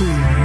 cool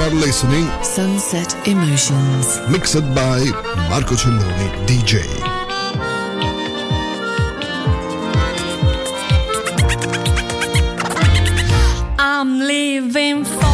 are listening Sunset Emotions, mixed by Marco Celloni, DJ. I'm leaving for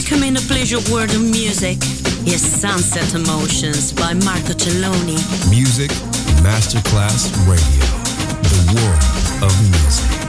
Welcome in the pleasure world of music. Is Sunset Emotions by Marco Celloni. Music Masterclass Radio. The world of music.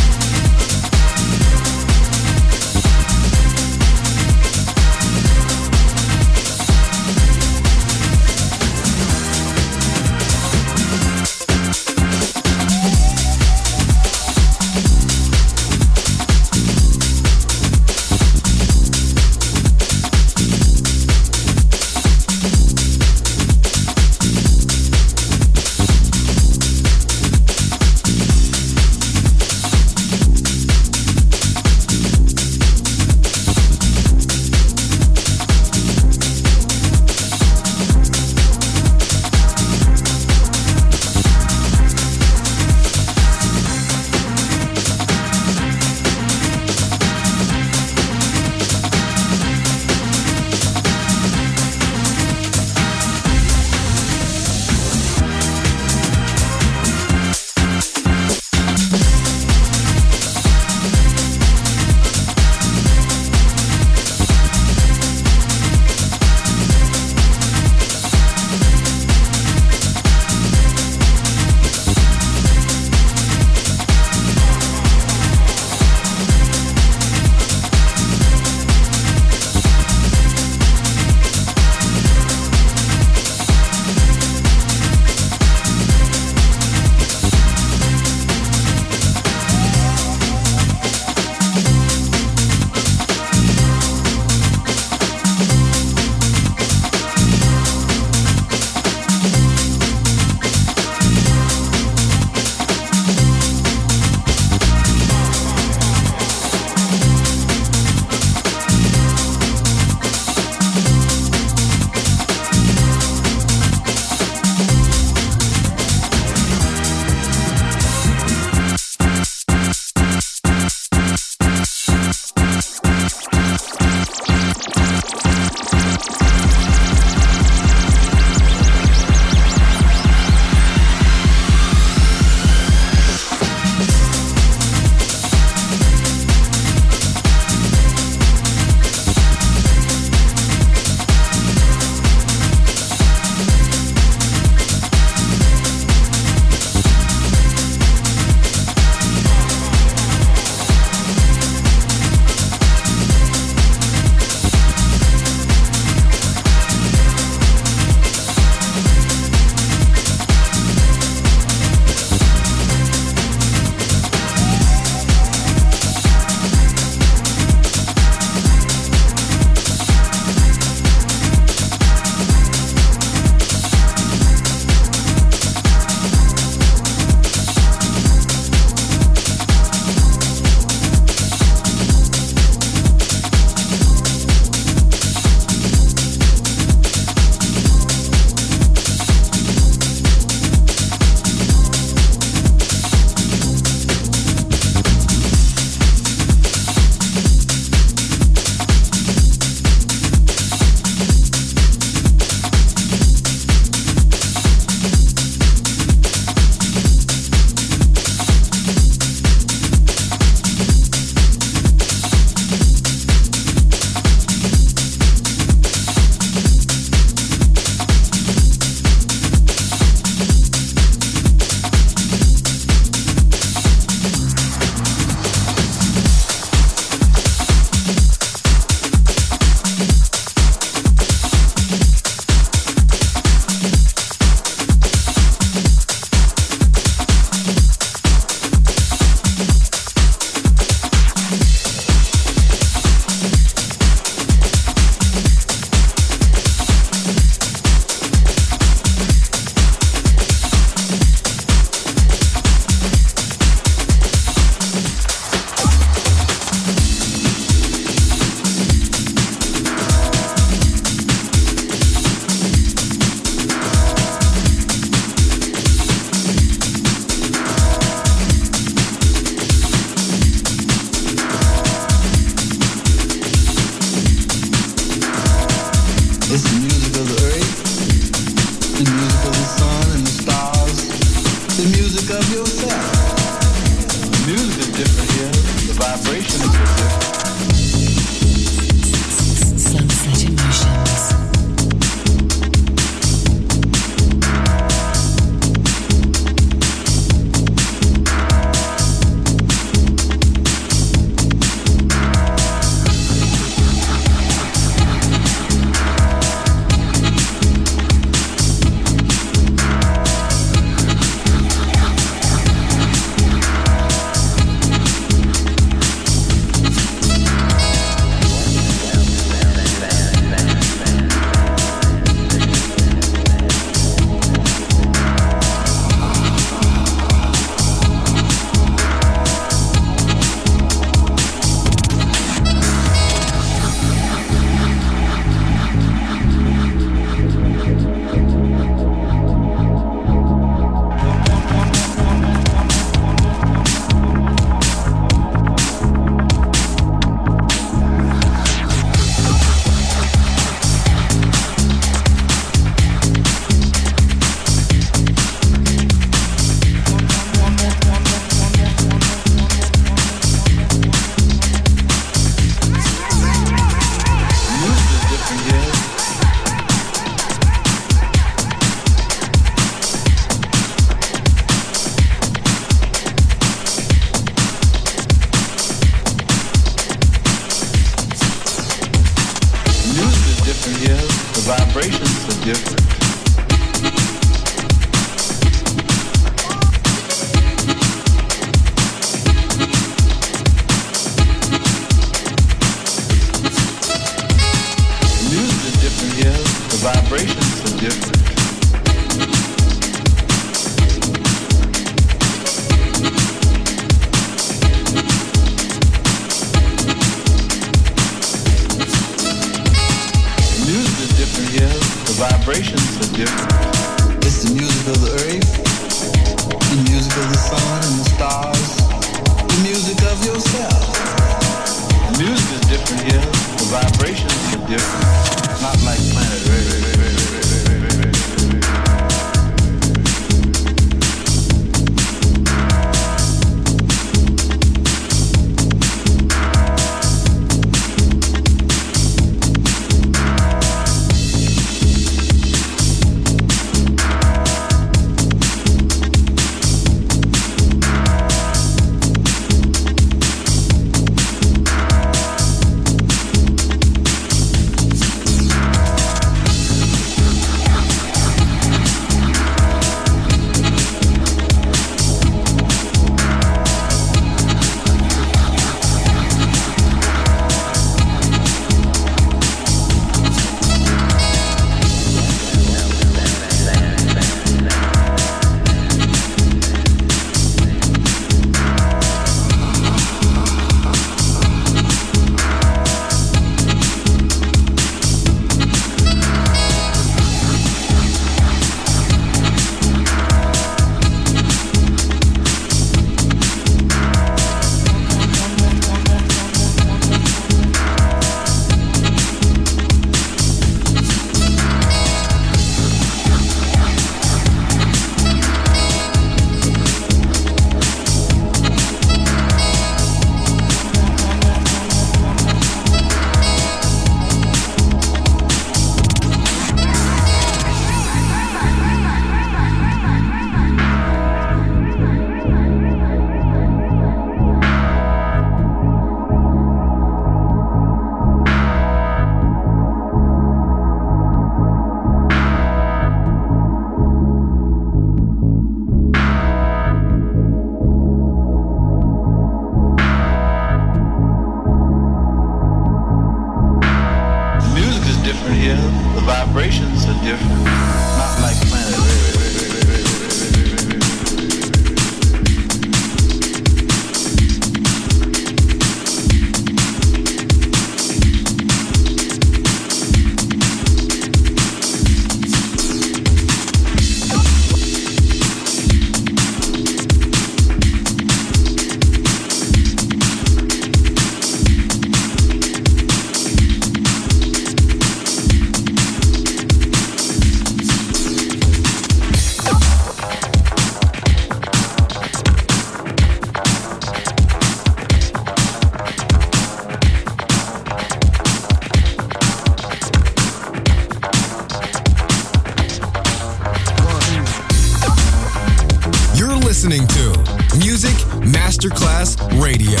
listening to Music Masterclass Radio,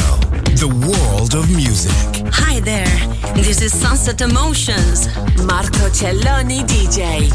the world of music. Hi there, this is Sunset Emotions, Marco Celloni DJ.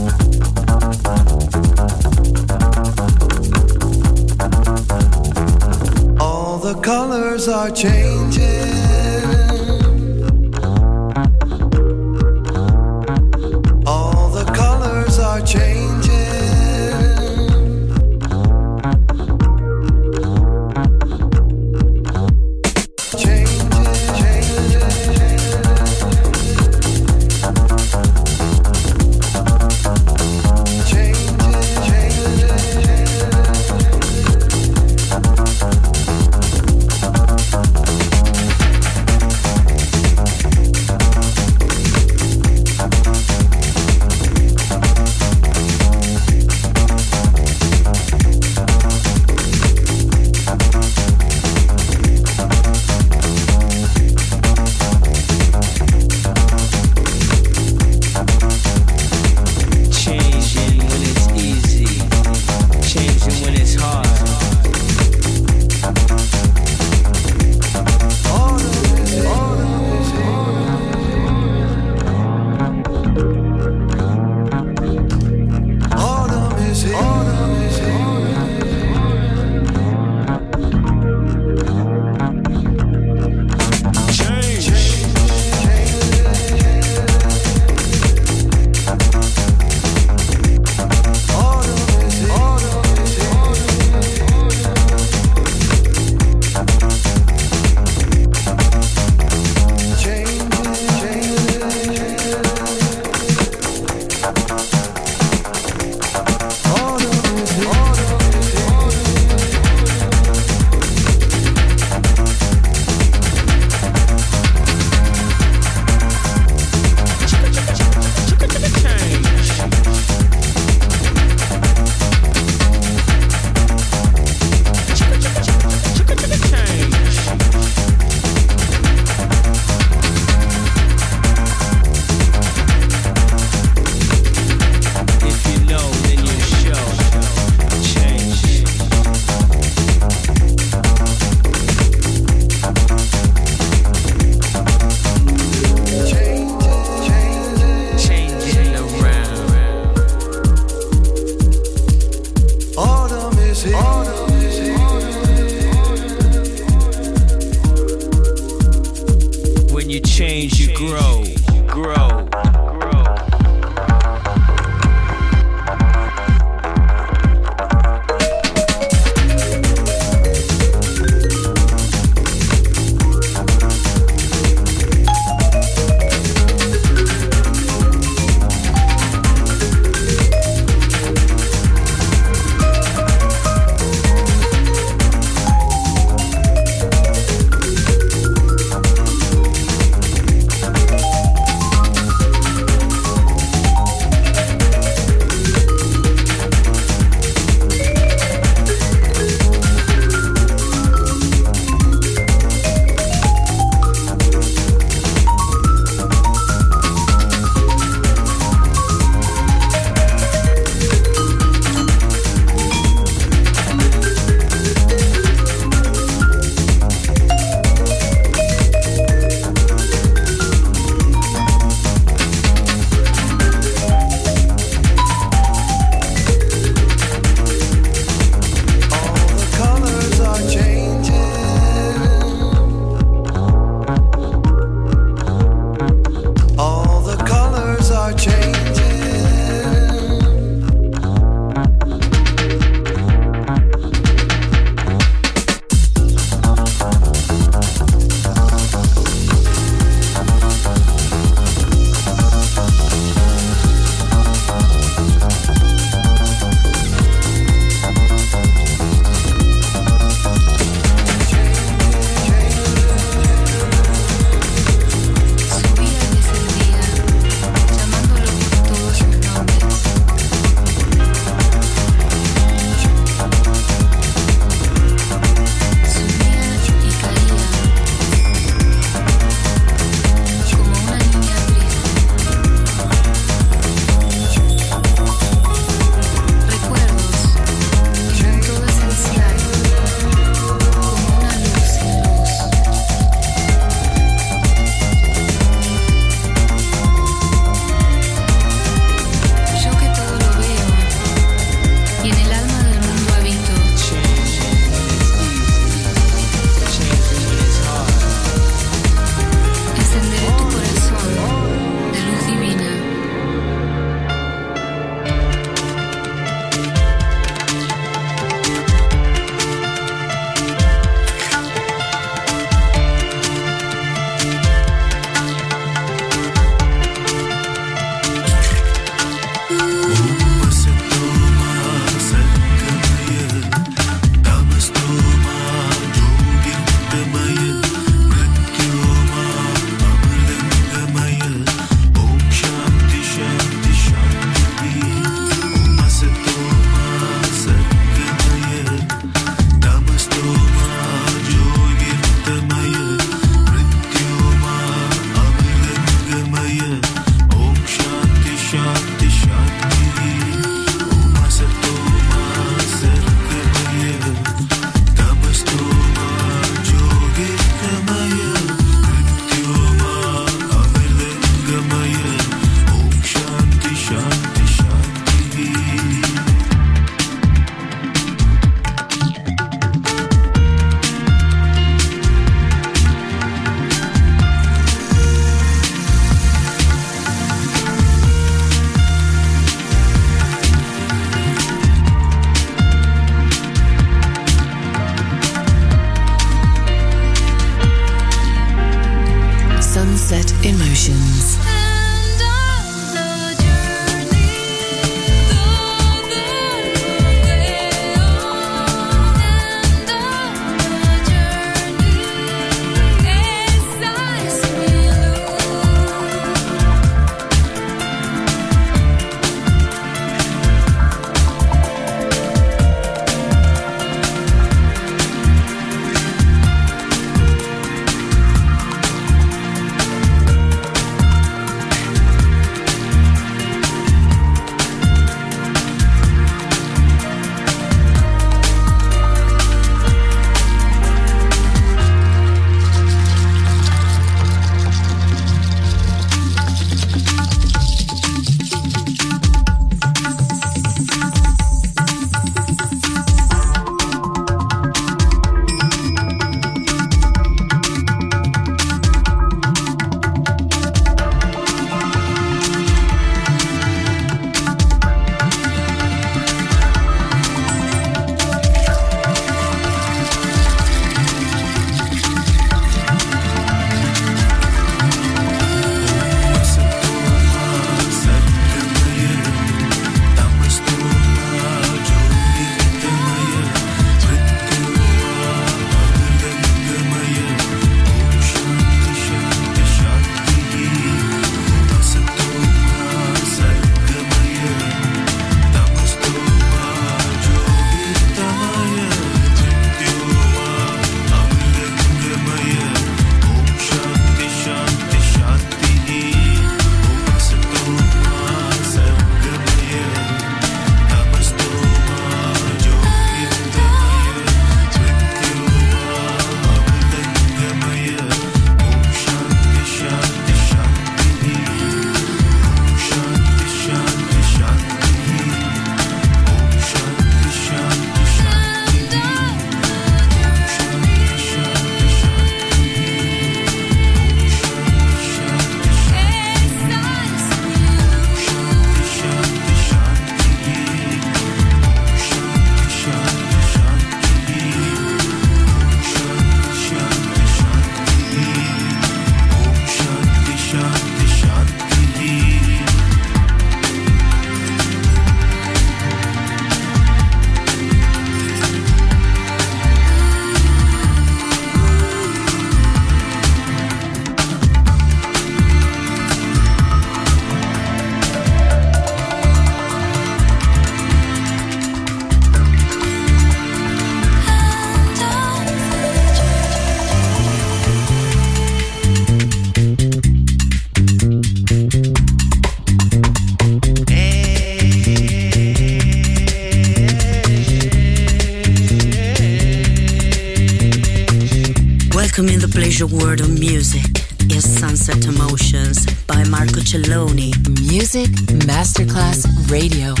The world of music is Sunset Emotions by Marco Celloni. Music Masterclass Radio.